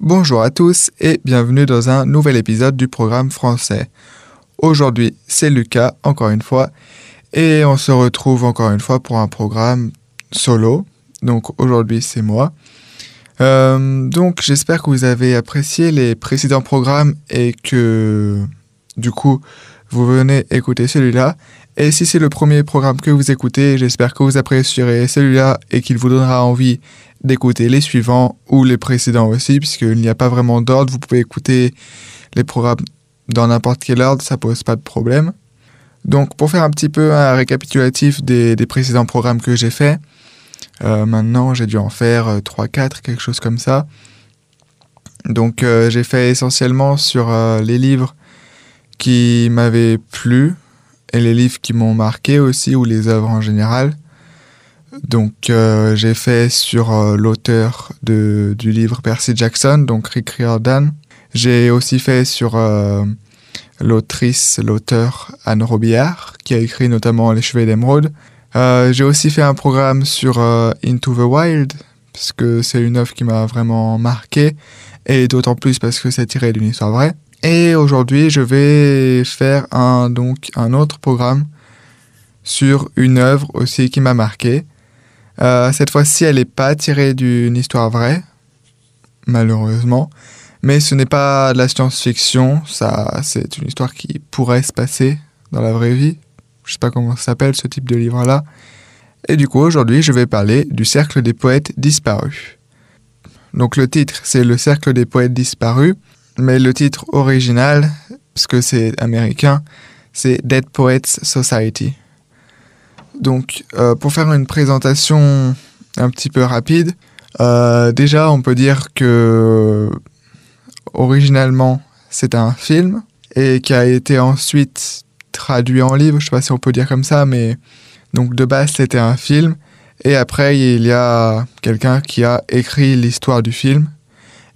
Bonjour à tous et bienvenue dans un nouvel épisode du programme français. Aujourd'hui, c'est Lucas, encore une fois, et on se retrouve encore une fois pour un programme solo. Donc aujourd'hui, c'est moi. Euh, donc j'espère que vous avez apprécié les précédents programmes et que du coup, vous venez écouter celui-là. Et si c'est le premier programme que vous écoutez, j'espère que vous apprécierez celui-là et qu'il vous donnera envie d'écouter les suivants ou les précédents aussi, puisqu'il n'y a pas vraiment d'ordre. Vous pouvez écouter les programmes dans n'importe quel ordre, ça pose pas de problème. Donc pour faire un petit peu un récapitulatif des, précédents programmes que j'ai fait, euh, maintenant j'ai dû en faire 3-4, euh, quelque chose comme ça. Donc euh, j'ai fait essentiellement sur les livres qui m'avaient plu, et les livres qui m'ont marqué aussi, ou les œuvres en général. Donc euh, j'ai fait sur euh, l'auteur du livre Percy Jackson, donc Rick Riordan. J'ai aussi fait sur euh, l'autrice, l'auteur Anne Robillard, qui a écrit notamment Les Cheveux d'Émeraude. j'ai aussi fait un programme sur Into the Wild, parce que c'est une œuvre qui m'a vraiment marqué, et d'autant plus parce que c'est tiré d'une histoire vraie. Et aujourd'hui, je vais faire un, donc, un autre programme sur une œuvre aussi qui m'a marqué. Euh, cette fois-ci, elle n'est pas tirée d'une histoire vraie, malheureusement. Mais ce n'est pas de la science-fiction, ça, c'est une histoire qui pourrait se passer dans la vraie vie. Je sais pas comment ça s'appelle ce type de livre-là. Et du coup, aujourd'hui, je vais parler du Cercle des poètes disparus. Donc le titre, c'est Le Cercle des poètes disparus mais le titre original, parce que c'est américain, c'est Dead Poets Society. Donc, euh, pour faire une présentation un petit peu rapide, euh, déjà, on peut dire que originalement, c'est un film et qui a été ensuite traduit en livre. Je sais pas si on peut dire comme ça, mais donc de base, c'était un film. Et après, il y a quelqu'un qui a écrit l'histoire du film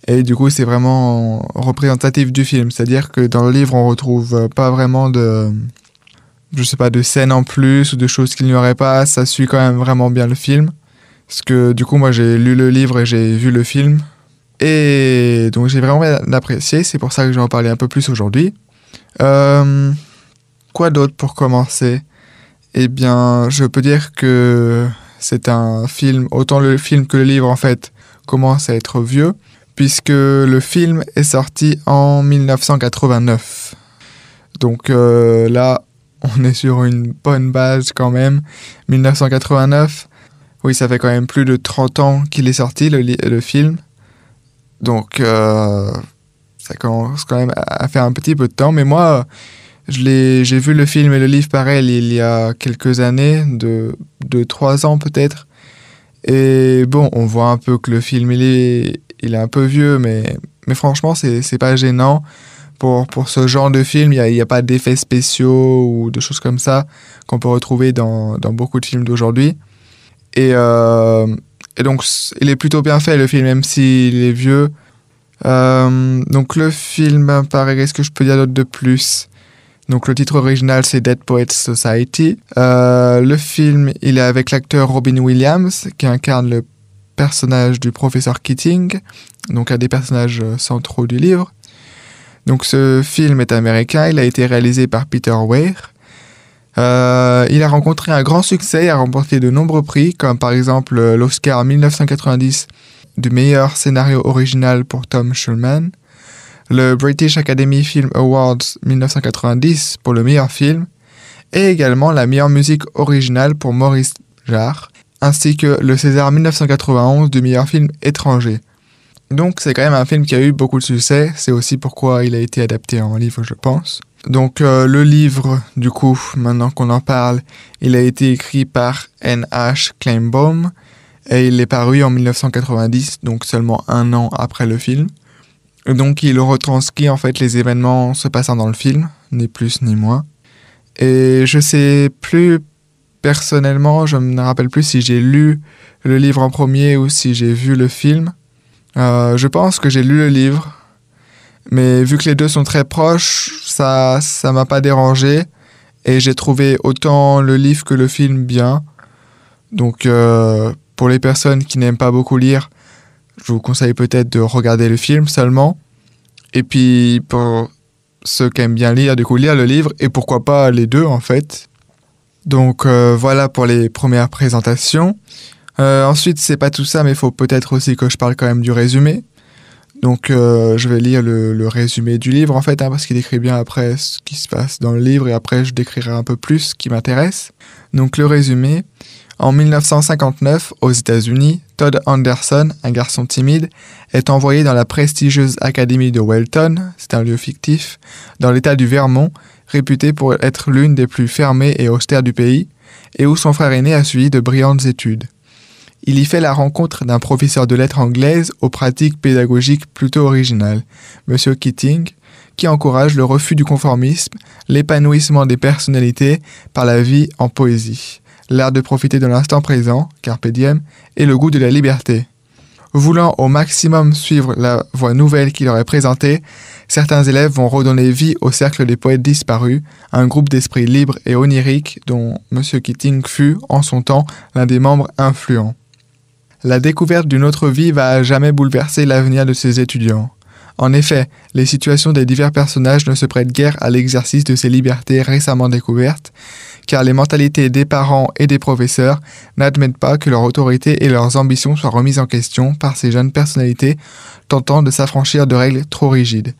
et du coup, c'est vraiment représentatif du film. C'est-à-dire que dans le livre, on retrouve pas vraiment de, je sais pas, de scènes en plus ou de choses qu'il n'y aurait pas. Ça suit quand même vraiment bien le film. Parce que du coup, moi, j'ai lu le livre et j'ai vu le film. Et donc, j'ai vraiment apprécié. C'est pour ça que je vais en parler un peu plus aujourd'hui. Euh, quoi d'autre pour commencer? Eh bien, je peux dire que c'est un film, autant le film que le livre, en fait, commence à être vieux puisque le film est sorti en 1989. Donc euh, là, on est sur une bonne base quand même. 1989, oui, ça fait quand même plus de 30 ans qu'il est sorti, le, film. Donc euh, ça commence quand même à faire un petit peu de temps. Mais moi, j'ai vu le film et le livre pareil il y a quelques années, de 2-3 ans peut-être. Et bon, on voit un peu que le film, il est, il est un peu vieux, mais, mais franchement, c'est pas gênant. Pour, pour ce genre de film, il n'y a, pas d'effets spéciaux ou de choses comme ça qu'on peut retrouver dans, dans, beaucoup de films d'aujourd'hui. Et, euh, et, donc, il est plutôt bien fait, le film, même s'il est vieux. Euh, donc, le film, pareil, qu'est-ce que je peux dire d'autre de plus? Donc le titre original c'est Dead Poets Society. Euh, le film il est avec l'acteur Robin Williams qui incarne le personnage du professeur Keating, donc un des personnages centraux du livre. Donc ce film est américain, il a été réalisé par Peter Weir. Euh, il a rencontré un grand succès, il a remporté de nombreux prix, comme par exemple l'Oscar 1990 du meilleur scénario original pour Tom Schulman, le British Academy Film Awards 1990 pour le meilleur film, et également la meilleure musique originale pour Maurice Jarre, ainsi que le César 1991 du meilleur film étranger. Donc c'est quand même un film qui a eu beaucoup de succès, c'est aussi pourquoi il a été adapté en livre je pense. Donc euh, le livre, du coup, maintenant qu'on en parle, il a été écrit par N.H. Kleinbaum et il est paru en 1990, donc seulement un an après le film. donc il retranscrit en fait les événements se passant dans le film, ni plus ni moins. Et je sais plus personnellement, je me rappelle plus si j'ai lu le livre en premier ou si j'ai vu le film. Euh, je pense que j'ai lu le livre, mais vu que les deux sont très proches, ça ça m'a pas dérangé et j'ai trouvé autant le livre que le film bien. Donc euh, pour les personnes qui n'aiment pas beaucoup lire, je vous conseille peut-être de regarder le film seulement. Et puis pour ceux qui aiment bien lire, du coup lire le livre et pourquoi pas les deux en fait. Donc euh, voilà pour les premières présentations. Euh, ensuite, c'est pas tout ça, mais il faut peut-être aussi que je parle quand même du résumé. Donc euh, je vais lire le, résumé du livre en fait, hein, parce qu'il décrit bien après ce qui se passe dans le livre et après je décrirai un peu plus ce qui m'intéresse. Donc le résumé. En 1959, aux États-Unis, Todd Anderson, un garçon timide, est envoyé dans la prestigieuse académie de Welton, c'est un lieu fictif, dans l'état du Vermont, réputé pour être l'une des plus fermées et austères du pays, et où son frère aîné a suivi de brillantes études. Il y fait la rencontre d'un professeur de lettres anglaises aux pratiques pédagogiques plutôt originales, M. Keating, qui encourage le refus du conformisme, l'épanouissement des personnalités par la vie en poésie, l'art de profiter de l'instant présent, carpe diem, et le goût de la liberté. Voulant au maximum suivre la voie nouvelle qu'il leur est présentée, certains élèves vont redonner vie au cercle des poètes disparus, un groupe d'esprits libres et oniriques dont M. Keating fut, en son temps, l'un des membres influents. La découverte d'une autre vie va à jamais bouleverser l'avenir de ces étudiants. En effet, les situations des divers personnages ne se prêtent guère à l'exercice de ces libertés récemment découvertes, car les mentalités des parents et des professeurs n'admettent pas que leur autorité et leurs ambitions soient remises en question par ces jeunes personnalités tentant de s'affranchir de règles trop rigides.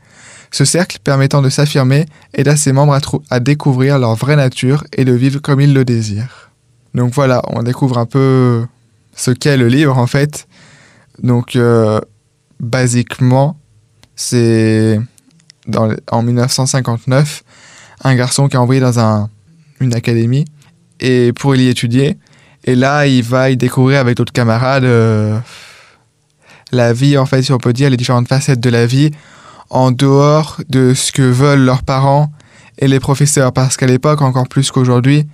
Ce cercle permettant de s'affirmer aide à ses membres à, à découvrir leur vraie nature et de vivre comme ils le désirent. Donc voilà, on découvre un peu ce qu'est le livre en fait. Donc, euh, basiquement, c'est en 1959 un garçon qui est envoyé dans un, une académie et pour y étudier. Et là, il va y découvrir avec d'autres camarades euh, la vie, en fait, si on peut dire, les différentes facettes de la vie en dehors de ce que veulent leurs parents et les professeurs. Parce qu'à l'époque, encore plus qu'aujourd'hui,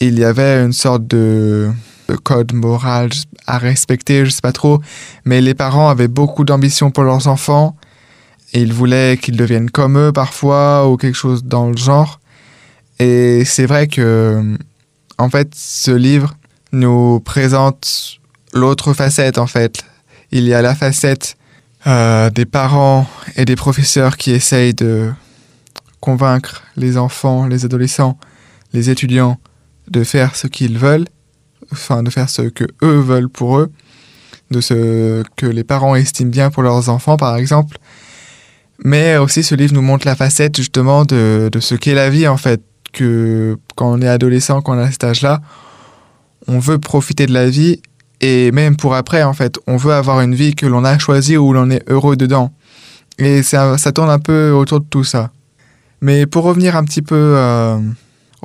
il y avait une sorte de code moral à respecter, je sais pas trop, mais les parents avaient beaucoup d'ambition pour leurs enfants et ils voulaient qu'ils deviennent comme eux parfois ou quelque chose dans le genre. Et c'est vrai que, en fait, ce livre nous présente l'autre facette, en fait. Il y a la facette euh, des parents et des professeurs qui essayent de convaincre les enfants, les adolescents, les étudiants de faire ce qu'ils veulent enfin de faire ce que eux veulent pour eux, de ce que les parents estiment bien pour leurs enfants par exemple. Mais aussi ce livre nous montre la facette justement de, ce qu'est la vie en fait, que quand on est adolescent, quand on a cet âge-là, on veut profiter de la vie et même pour après en fait, on veut avoir une vie que l'on a choisie où l'on est heureux dedans. Et ça, ça tourne un peu autour de tout ça. Mais pour revenir un petit peu euh,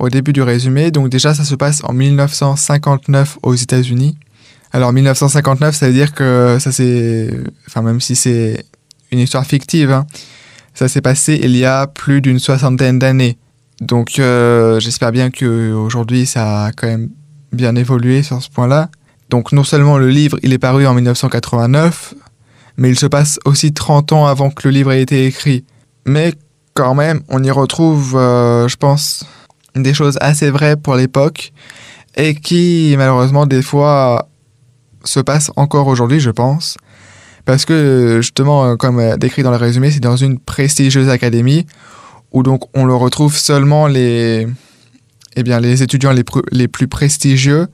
au début du résumé. Donc déjà, ça se passe en 1959 aux États-Unis. Alors 1959, ça veut dire que ça c'est, enfin même si c'est une histoire fictive, hein, ça s'est passé il y a plus d'une soixantaine d'années. Donc euh, j'espère bien qu'aujourd'hui ça a quand même bien évolué sur ce point-là. Donc non seulement le livre il est paru en 1989, mais il se passe aussi 30 ans avant que le livre ait été écrit. Mais quand même, on y retrouve, euh, je pense, des choses assez vraies pour l'époque et qui malheureusement des fois se passent encore aujourd'hui, je pense. Parce que justement, comme décrit dans le résumé, c'est dans une prestigieuse académie où donc on le retrouve seulement les, eh bien, les étudiants les, les plus prestigieux,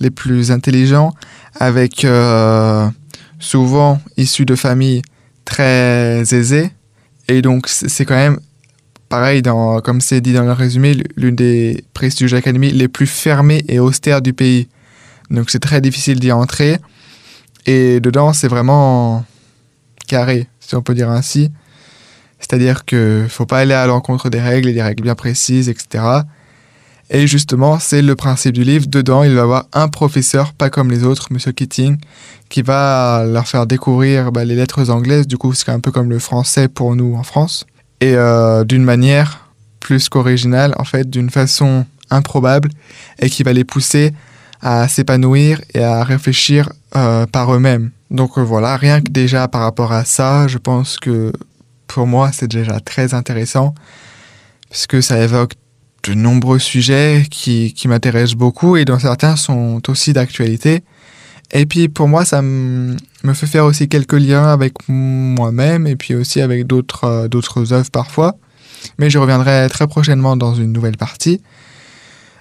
les plus intelligents, avec euh, souvent issus de familles très aisées. Et donc c'est quand même pareil, comme c'est dit dans le résumé, l'une des prestigieuses académies les plus fermées et austères du pays. Donc c'est très difficile d'y entrer. Et dedans, c'est vraiment carré, si on peut dire ainsi. C'est-à-dire qu'il ne faut pas aller à l'encontre des règles des règles bien précises, etc. Et justement, c'est le principe du livre. Dedans, il va y avoir un professeur, pas comme les autres, Monsieur Keating, qui va leur faire découvrir bah, les lettres anglaises. Du coup, c'est un peu comme le français pour nous en France euh, d'une manière plus qu'originale, en fait, d'une façon improbable, et qui va les pousser à s'épanouir et à réfléchir euh, par eux-mêmes. Donc euh, voilà, rien que déjà par rapport à ça, je pense que pour moi c'est déjà très intéressant, puisque ça évoque de nombreux sujets qui, qui m'intéressent beaucoup et dont certains sont aussi d'actualité. Et puis pour moi, ça me, me fait faire aussi quelques liens avec moi-même et puis aussi avec d'autres euh, d'autres œuvres parfois. Mais je reviendrai très prochainement dans une nouvelle partie.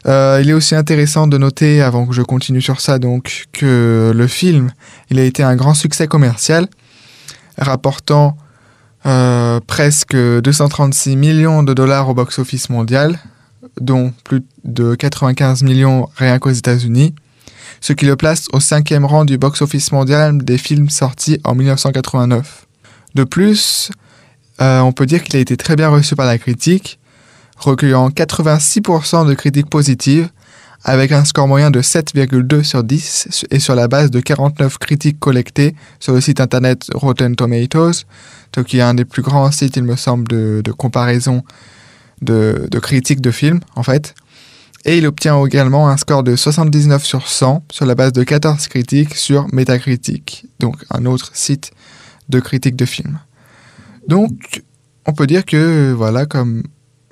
Euh, il est aussi intéressant de noter, avant que je continue sur ça, donc, que le film, il a été un grand succès commercial, rapportant euh, presque 236 millions de dollars au box-office mondial, dont plus de 95 millions rien qu'aux États-Unis, ce qui le place au cinquième rang du box-office mondial des films sortis en 1989. De plus, euh, on peut dire qu'il a été très bien reçu par la critique, recueillant 86% de critiques positives, avec un score moyen de 7,2 sur 10 et sur la base de 49 critiques collectées sur le site internet Rotten Tomatoes, qui est un des plus grands sites, il me semble, de, comparaison de, de, critiques de films, en fait. Et il obtient également un score de 79 sur 100 sur la base de 14 critiques sur Metacritic, donc un autre site de critiques de films. Donc, on peut dire que, voilà, comme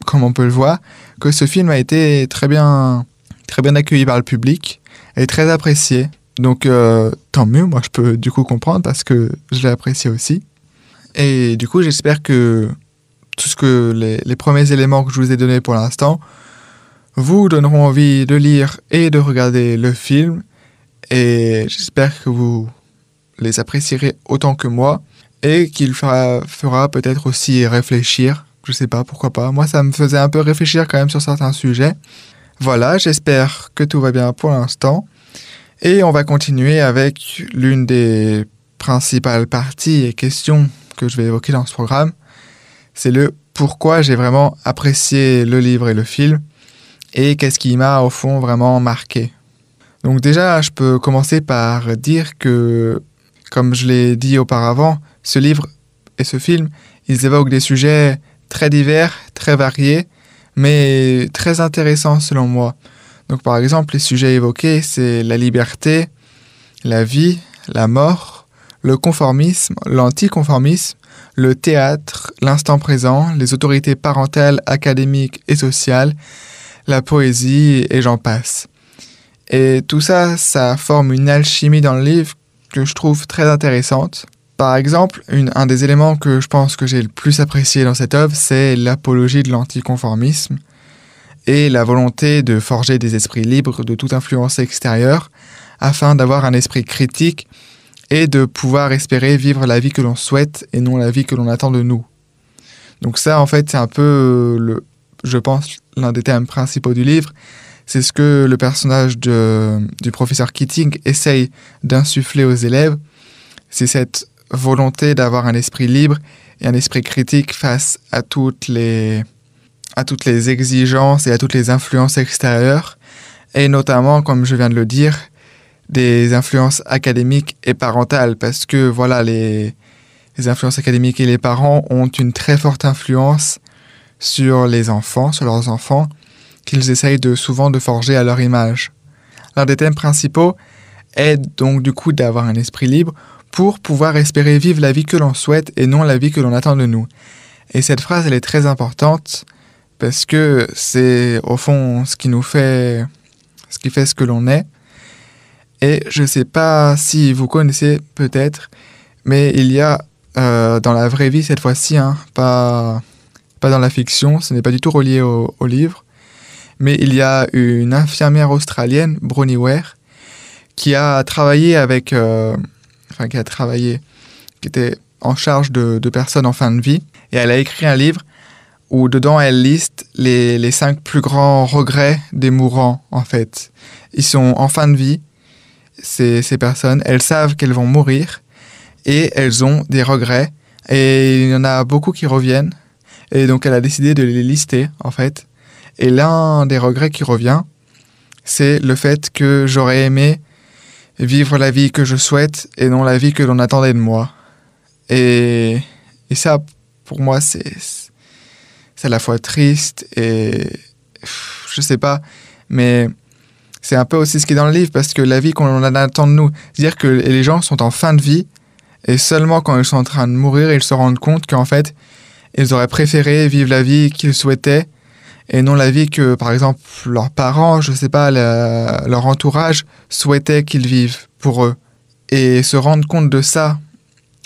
comme on peut le voir, que ce film a été très bien, très bien accueilli par le public et très apprécié. Donc euh, tant mieux, moi je peux du coup comprendre parce que je l'ai apprécié aussi. Et du coup j'espère que tout ce que les, premiers éléments que je vous ai donnés pour l'instant vous donneront envie de lire et de regarder le film. Et j'espère que vous les apprécierez autant que moi et qu'il fera, peut-être aussi réfléchir je sais pas, pourquoi pas. Moi, ça me faisait un peu réfléchir quand même sur certains sujets. Voilà, j'espère que tout va bien pour l'instant. Et on va continuer avec l'une des principales parties et questions que je vais évoquer dans ce programme. C'est le pourquoi j'ai vraiment apprécié le livre et le film et qu'est-ce qui m'a au fond vraiment marqué? Donc déjà, je peux commencer par dire que, comme je l'ai dit auparavant, ce livre et ce film, ils évoquent des sujets très divers, très variés, mais très intéressants selon moi. Donc par exemple, les sujets évoqués, c'est la liberté, la vie, la mort, le conformisme, l'anticonformisme, le théâtre, l'instant présent, les autorités parentales, académiques et sociales, la poésie et j'en passe. Et tout ça, ça forme une alchimie dans le livre que je trouve très intéressante. Par exemple, un des éléments que je pense que j'ai le plus apprécié dans cette œuvre, c'est l'apologie de l'anticonformisme et la volonté de forger des esprits libres de toute influence extérieure afin d'avoir un esprit critique et de pouvoir espérer vivre la vie que l'on souhaite et non la vie que l'on attend de nous. Donc ça, en fait, c'est un peu, le, je pense, l'un des thèmes principaux du livre. C'est ce que le personnage du professeur Keating essaye d'insuffler aux élèves. C'est cette volonté d'avoir un esprit libre et un esprit critique face à toutes les à toutes les exigences et à toutes les influences extérieures et notamment comme je viens de le dire des influences académiques et parentales parce que voilà les, les influences académiques et les parents ont une très forte influence sur les enfants, sur leurs enfants qu'ils essayent de souvent de forger à leur image. L'un des thèmes principaux est donc du coup d'avoir un esprit libre pour pouvoir espérer vivre la vie que l'on souhaite et non la vie que l'on attend de nous. Et cette phrase, elle est très importante parce que c'est au fond ce qui nous fait, ce qui fait ce que l'on est. Et je ne sais pas si vous connaissez peut-être, mais il y a euh, dans la vraie vie cette fois-ci, hein, pas, pas dans la fiction, ce n'est pas du tout relié au, livre, mais il y a une infirmière australienne, Bronnie Ware, qui a travaillé avec euh, enfin qui a travaillé, qui était en charge de, personnes en fin de vie, et elle a écrit un livre où dedans elle liste les, les cinq plus grands regrets des mourants, en fait. Ils sont en fin de vie, ces, ces personnes, elles savent qu'elles vont mourir, et elles ont des regrets, et il y en a beaucoup qui reviennent, et donc elle a décidé de les lister, en fait. Et l'un des regrets qui revient, c'est le fait que j'aurais aimé vivre la vie que je souhaite et non la vie que l'on attendait de moi. Et, et ça, pour moi, c'est à la fois triste et je sais pas, mais c'est un peu aussi ce qui est dans le livre parce que la vie qu'on attend de nous, c'est-à-dire que les gens sont en fin de vie et seulement quand ils sont en train de mourir, ils se rendent compte qu'en fait, ils auraient préféré vivre la vie qu'ils souhaitaient et non la vie que, par exemple, leurs parents, je sais pas, leur entourage souhaitait qu'ils vivent pour eux. Et se rendre compte de ça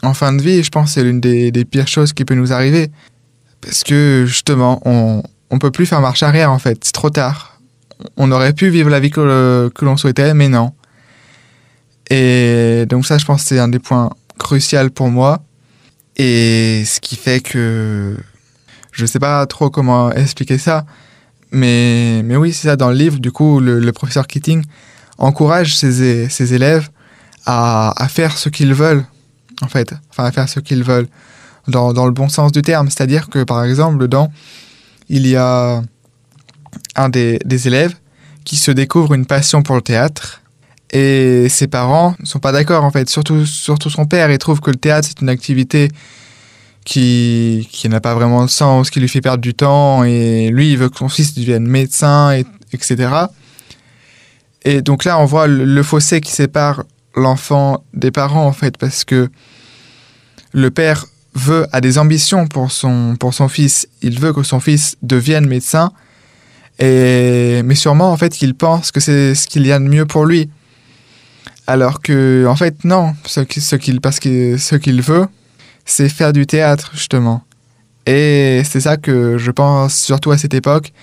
en fin de vie, je pense c'est l'une des, pires choses qui peut nous arriver. Parce que justement, on ne peut plus faire marche arrière en fait, c'est trop tard. On aurait pu vivre la vie que, que l'on souhaitait, mais non. Et donc ça, je pense c'est un des points cruciaux pour moi. Et ce qui fait que je ne sais pas trop comment expliquer ça, mais, mais oui, c'est ça. Dans le livre, du coup, le, professeur Keating encourage ses, ses élèves à, à, faire ce qu'ils veulent, en fait. Enfin, à faire ce qu'ils veulent, dans, dans, le bon sens du terme. C'est-à-dire que, par exemple, dedans, il y a un des, des élèves qui se découvre une passion pour le théâtre. Et ses parents ne sont pas d'accord, en fait. Surtout, surtout son père. Il trouve que le théâtre, c'est une activité qui, qui n'a pas vraiment de sens, qui lui fait perdre du temps, et lui, il veut que son fils devienne médecin, et, etc. Et donc là, on voit le, fossé qui sépare l'enfant des parents, en fait, parce que le père veut, a des ambitions pour son, pour son fils, il veut que son fils devienne médecin, et, mais sûrement, en fait, il pense que c'est ce qu'il y a de mieux pour lui. Alors que, en fait, non, ce, qu'il, parce que ce qu'il veut, c'est faire du théâtre, justement. Et c'est ça que je pense, surtout à cette époque,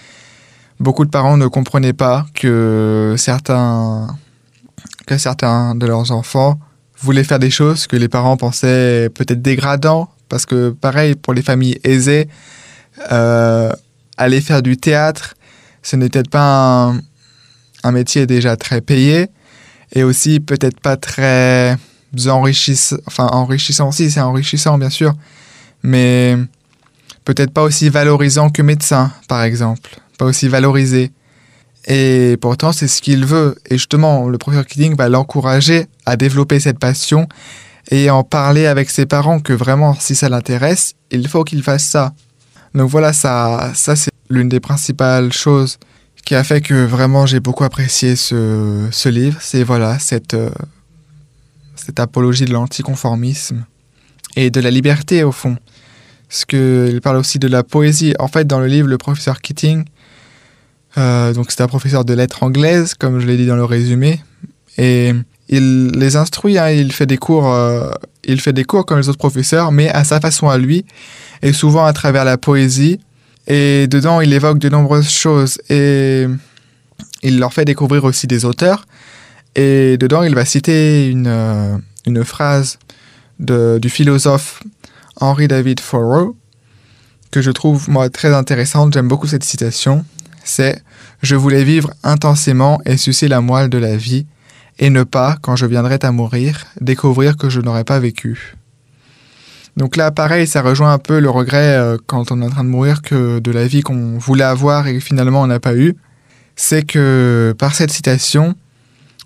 beaucoup de parents ne comprenaient pas que certains, que certains de leurs enfants voulaient faire des choses que les parents pensaient peut-être dégradants, parce que pareil, pour les familles aisées, euh, aller faire du théâtre, ce n'était pas un métier déjà très payé, et aussi peut-être pas très enrichissant, enfin enrichissant aussi, c'est enrichissant bien sûr, mais peut-être pas aussi valorisant que médecin, par exemple, pas aussi valorisé. Et pourtant, c'est ce qu'il veut. Et justement, le professeur Keating va l'encourager à développer cette passion et en parler avec ses parents que vraiment, si ça l'intéresse, il faut qu'il fasse ça. Donc voilà, ça, ça c'est l'une des principales choses qui a fait que vraiment j'ai beaucoup apprécié ce, ce livre. C'est voilà, cette, euh, cette apologie de l'anticonformisme et de la liberté au fond. Parce qu'il parle aussi de la poésie. En fait, dans le livre, le professeur Keating, euh, donc c'est un professeur de lettres anglaises, comme je l'ai dit dans le résumé, et il les instruit, hein, il fait des cours, euh, il fait des cours comme les autres professeurs, mais à sa façon à lui, et souvent à travers la poésie. Et dedans, il évoque de nombreuses choses et il leur fait découvrir aussi des auteurs. Et dedans, il va citer une, euh, phrase du philosophe Henry David Thoreau que je trouve moi très intéressante. J'aime beaucoup cette citation. C'est Je voulais vivre intensément et sucer la moelle de la vie et ne pas, quand je viendrais à mourir, découvrir que je n'aurais pas vécu. Donc là, pareil, ça rejoint un peu le regret euh, quand on est en train de mourir que de la vie qu'on voulait avoir et finalement on n'a pas eu. C'est que par cette citation,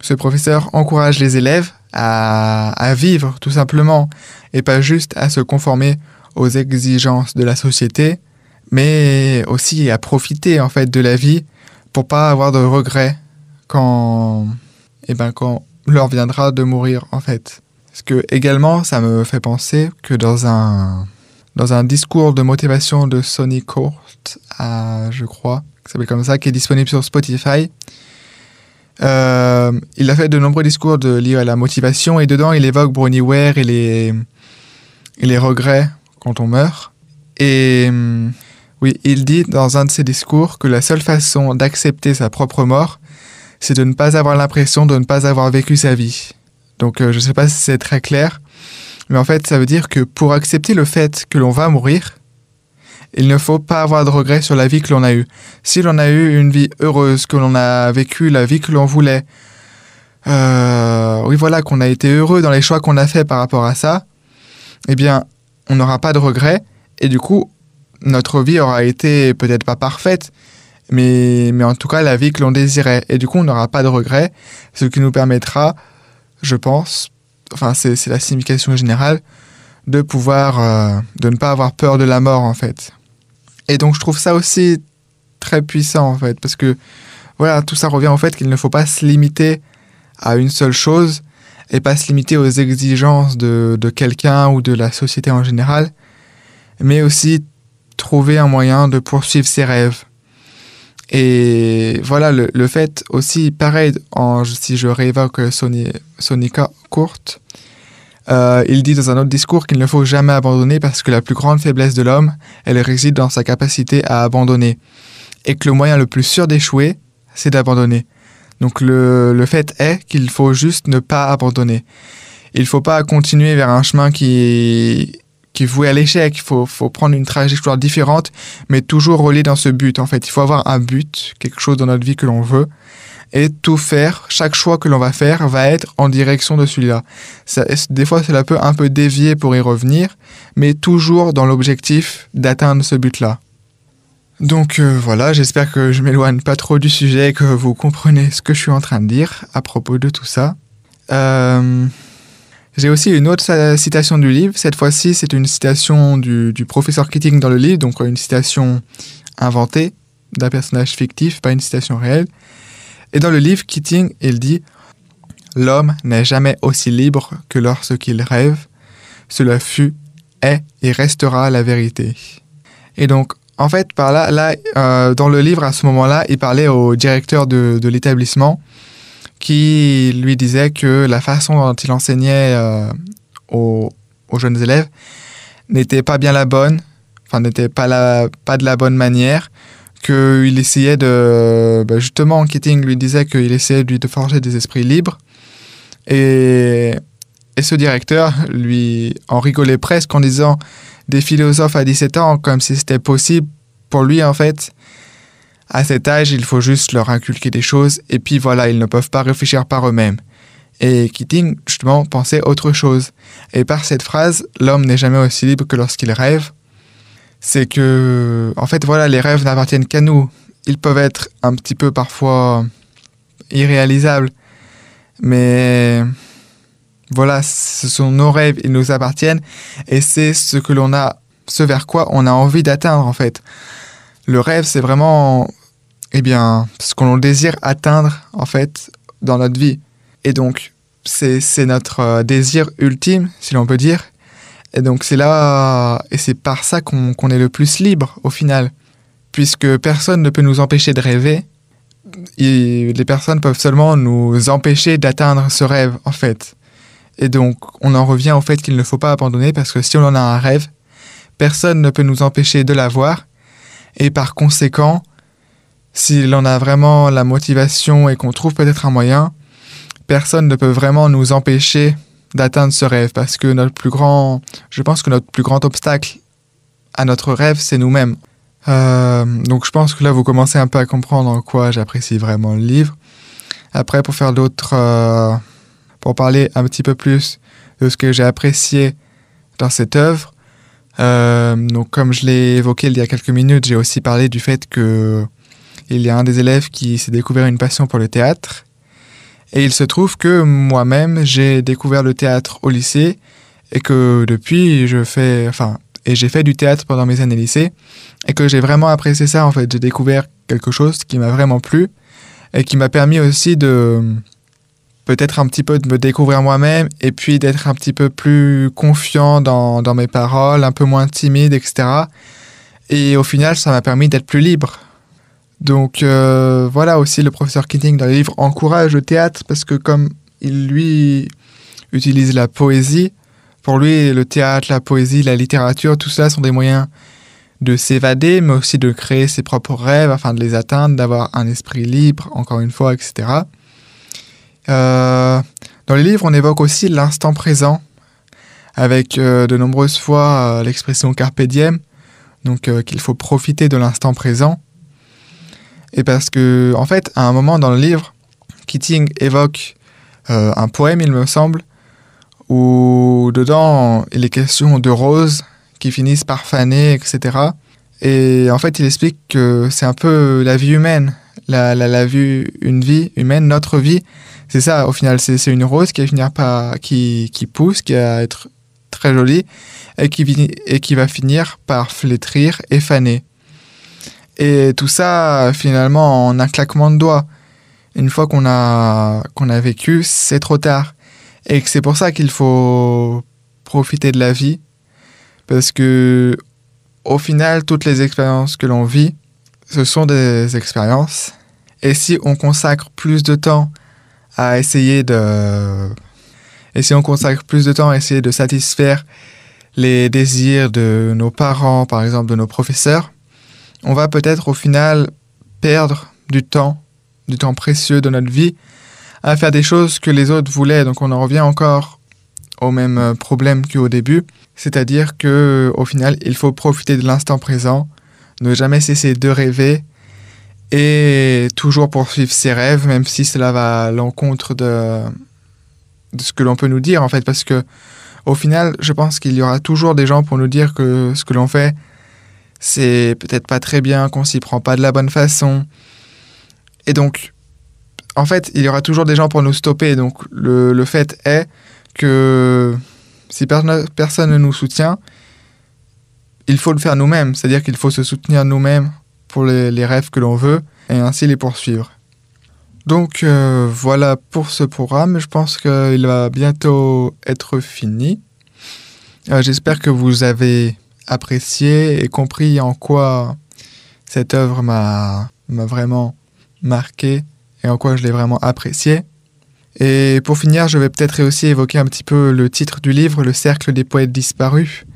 ce professeur encourage les élèves à, vivre tout simplement et pas juste à se conformer aux exigences de la société, mais aussi à profiter en fait de la vie pour pas avoir de regrets quand, eh ben, quand leur viendra de mourir en fait. Parce que également, ça me fait penser que dans un, dans un discours de motivation de Sonny Court, je crois, qui s'appelle comme ça, qui est disponible sur Spotify, euh, il a fait de nombreux discours de, liés à la motivation et dedans il évoque Bronnie Ware et les, et les regrets quand on meurt. Et euh, oui, il dit dans un de ses discours que la seule façon d'accepter sa propre mort, c'est de ne pas avoir l'impression de ne pas avoir vécu sa vie. Donc euh, je ne sais pas si c'est très clair, mais en fait ça veut dire que pour accepter le fait que l'on va mourir, il ne faut pas avoir de regrets sur la vie que l'on a eue. Si l'on a eu une vie heureuse, que l'on a vécu la vie que l'on voulait, euh, oui voilà, qu'on a été heureux dans les choix qu'on a fait par rapport à ça, eh bien, on n'aura pas de regrets et du coup, notre vie aura été peut-être pas parfaite, mais, mais en tout cas la vie que l'on désirait. Et du coup, on n'aura pas de regrets, ce qui nous permettra, je pense, enfin c'est la signification générale, de pouvoir, euh, de ne pas avoir peur de la mort en fait. Et donc je trouve ça aussi très puissant en fait, parce que voilà, tout ça revient au fait qu'il ne faut pas se limiter à une seule chose et pas se limiter aux exigences de, de quelqu'un ou de la société en général, mais aussi trouver un moyen de poursuivre ses rêves. Et voilà, le, fait aussi, pareil, en, si je réévoque Sonica Courte, euh, il dit dans un autre discours qu'il ne faut jamais abandonner parce que la plus grande faiblesse de l'homme, elle réside dans sa capacité à abandonner. Et que le moyen le plus sûr d'échouer, c'est d'abandonner. Donc le, le fait est qu'il faut juste ne pas abandonner. Il ne faut pas continuer vers un chemin qui, qui est voué à l'échec. Il faut, faut, prendre une trajectoire différente, mais toujours relié dans ce but. En fait, il faut avoir un but, quelque chose dans notre vie que l'on veut, et tout faire. Chaque choix que l'on va faire va être en direction de celui-là. Des fois, cela peut un peu dévier pour y revenir, mais toujours dans l'objectif d'atteindre ce but-là. Donc euh, voilà, j'espère que je m'éloigne pas trop du sujet et que vous comprenez ce que je suis en train de dire à propos de tout ça. Euh, j'ai aussi une autre citation du livre. Cette fois-ci, c'est une citation du, professeur Keating dans le livre, donc une citation inventée d'un personnage fictif, pas une citation réelle. Et dans le livre, Keating, il dit L'homme n'est jamais aussi libre que lorsqu'il rêve. Cela fut, est et restera la vérité. Et donc, en fait, par là, là euh, dans le livre, à ce moment-là, il parlait au directeur de l'établissement qui lui disait que la façon dont il enseignait euh, aux, jeunes élèves n'était pas bien la bonne, enfin n'était pas, de la bonne manière, qu'il essayait de... Bah justement, Keating lui disait qu'il essayait lui, de forger des esprits libres. Et, et ce directeur lui en rigolait presque en disant des philosophes à 17 ans comme si c'était possible. Pour lui, en fait, à cet âge, il faut juste leur inculquer des choses et puis voilà, ils ne peuvent pas réfléchir par eux-mêmes. Et Keating, justement, pensait autre chose. Et par cette phrase, l'homme n'est jamais aussi libre que lorsqu'il rêve. C'est que, en fait, voilà, les rêves n'appartiennent qu'à nous. Ils peuvent être un petit peu parfois irréalisables. Mais voilà, ce sont nos rêves, ils nous appartiennent et c'est ce que l'on a, ce vers quoi on a envie d'atteindre en fait. Le rêve, c'est vraiment, eh bien, ce qu'on désire atteindre en fait dans notre vie. Et donc, c'est notre euh, désir ultime, si l'on peut dire. Et donc, c'est là, et c'est par ça qu'on est le plus libre au final. Puisque personne ne peut nous empêcher de rêver, et les personnes peuvent seulement nous empêcher d'atteindre ce rêve en fait. Et donc, on en revient au fait qu'il ne faut pas abandonner parce que si on en a un rêve, personne ne peut nous empêcher de l'avoir. Et par conséquent, si l'on a vraiment la motivation et qu'on trouve peut-être un moyen, personne ne peut vraiment nous empêcher d'atteindre ce rêve parce que notre plus grand, je pense que notre plus grand obstacle à notre rêve, c'est nous-mêmes. Euh, donc je pense que là, vous commencez un peu à comprendre en quoi j'apprécie vraiment le livre. Après, pour faire d'autres... Euh, pour parler un petit peu plus de ce que j'ai apprécié dans cette œuvre. Euh, donc, comme je l'ai évoqué il y a quelques minutes, j'ai aussi parlé du fait que il y a un des élèves qui s'est découvert une passion pour le théâtre. Et il se trouve que moi-même, j'ai découvert le théâtre au lycée et que depuis, je fais, enfin, et j'ai fait du théâtre pendant mes années lycée et que j'ai vraiment apprécié ça en fait. J'ai découvert quelque chose qui m'a vraiment plu et qui m'a permis aussi de, peut-être un petit peu de me découvrir moi-même et puis d'être un petit peu plus confiant dans, mes paroles, un peu moins timide, etc. Et au final, ça m'a permis d'être plus libre. Donc euh, voilà aussi le professeur Keating dans les livres encourage le théâtre parce que comme il lui utilise la poésie, pour lui le théâtre, la poésie, la littérature, tout ça sont des moyens de s'évader, mais aussi de créer ses propres rêves afin de les atteindre, d'avoir un esprit libre, encore une fois, etc. Euh, dans les livres, on évoque aussi l'instant présent, avec euh, de nombreuses fois euh, l'expression carpe diem, donc qu'il faut profiter de l'instant présent. Et parce que, en fait, à un moment dans le livre, Keating évoque un poème, il me semble, où dedans il est question de roses qui finissent par faner, etc. Et en fait, il explique que c'est un peu la vie humaine, la, la, la vie, une vie humaine, notre vie, c'est ça, au final, c'est une rose qui va finir par, qui, qui pousse, qui va être très jolie, et qui, et qui va finir par flétrir et faner. Et tout ça, finalement, en un claquement de doigts. Une fois qu'on a, qu'on a vécu, c'est trop tard. Et c'est pour ça qu'il faut profiter de la vie. Parce que, au final, toutes les expériences que l'on vit, ce sont des expériences. Et si on consacre plus de temps à essayer de... Et si on consacre plus de temps à essayer de satisfaire les désirs de nos parents, par exemple de nos professeurs, on va peut-être au final perdre du temps, du temps précieux de notre vie, à faire des choses que les autres voulaient. Donc on en revient encore au même problème qu'au début, c'est-à-dire que au final, il faut profiter de l'instant présent, ne jamais cesser de rêver et toujours poursuivre ses rêves, même si cela va à l'encontre de, ce que l'on peut nous dire en fait, parce que au final, je pense qu'il y aura toujours des gens pour nous dire que ce que l'on fait, c'est peut-être pas très bien, qu'on s'y prend pas de la bonne façon. Et donc, en fait, il y aura toujours des gens pour nous stopper. Donc, le, le fait est que si per personne ne nous soutient, il faut le faire nous-mêmes. C'est-à-dire qu'il faut se soutenir nous-mêmes pour les, rêves que l'on veut et ainsi les poursuivre. Donc euh, voilà pour ce programme. Je pense qu'il va bientôt être fini. Euh, J'espère que vous avez apprécié et compris en quoi cette œuvre m'a vraiment marqué et en quoi je l'ai vraiment apprécié. Et pour finir, je vais peut-être aussi évoquer un petit peu le titre du livre, Le cercle des poètes disparus.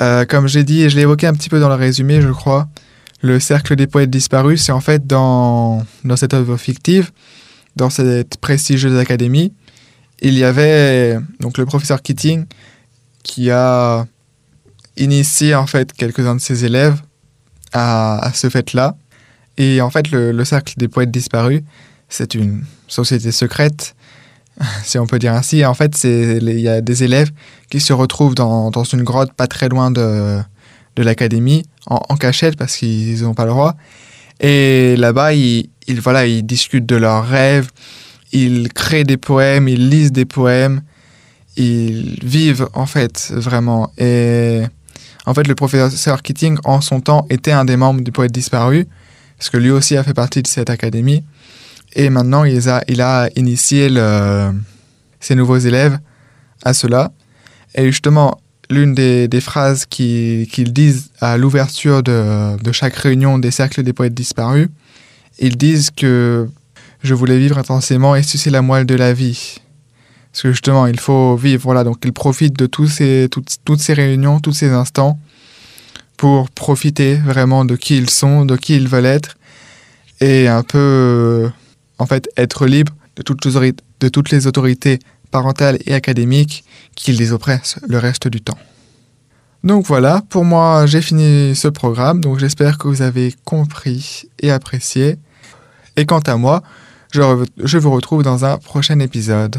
Euh, comme j'ai dit, et je l'ai évoqué un petit peu dans le résumé, je crois, le cercle des poètes disparus, c'est en fait dans, cette œuvre fictive, dans cette prestigieuse académie, il y avait donc le professeur Keating qui a initié en fait quelques-uns de ses élèves à, ce fait-là. Et en fait, le, le cercle des poètes disparus, c'est une société secrète, si on peut dire ainsi. Et en fait, il y a des élèves qui se retrouvent dans une grotte pas très loin de, de l'académie, en, cachette parce qu'ils n'ont pas le droit. Et là-bas, ils, voilà, ils discutent de leurs rêves, ils créent des poèmes, ils lisent des poèmes, ils vivent en fait vraiment. Et en fait, le professeur Keating, en son temps, était un des membres du poète disparu, parce que lui aussi a fait partie de cette académie. Et maintenant, il a, il a initié ses nouveaux élèves à cela. Et justement, l'une des, phrases qu'ils qu disent à l'ouverture de, chaque réunion des cercles des poètes disparus, ils disent que je voulais vivre intensément et sucer la moelle de la vie. Parce que justement, il faut vivre, voilà, donc ils profitent de toutes, ces réunions, tous ces instants, pour profiter vraiment de qui ils sont, de qui ils veulent être, et un peu en fait être libre de toutes les autorités parentales et académiques qui les oppressent le reste du temps. Donc voilà, pour moi j'ai fini ce programme, donc j'espère que vous avez compris et apprécié. Et quant à moi, je vous retrouve dans un prochain épisode.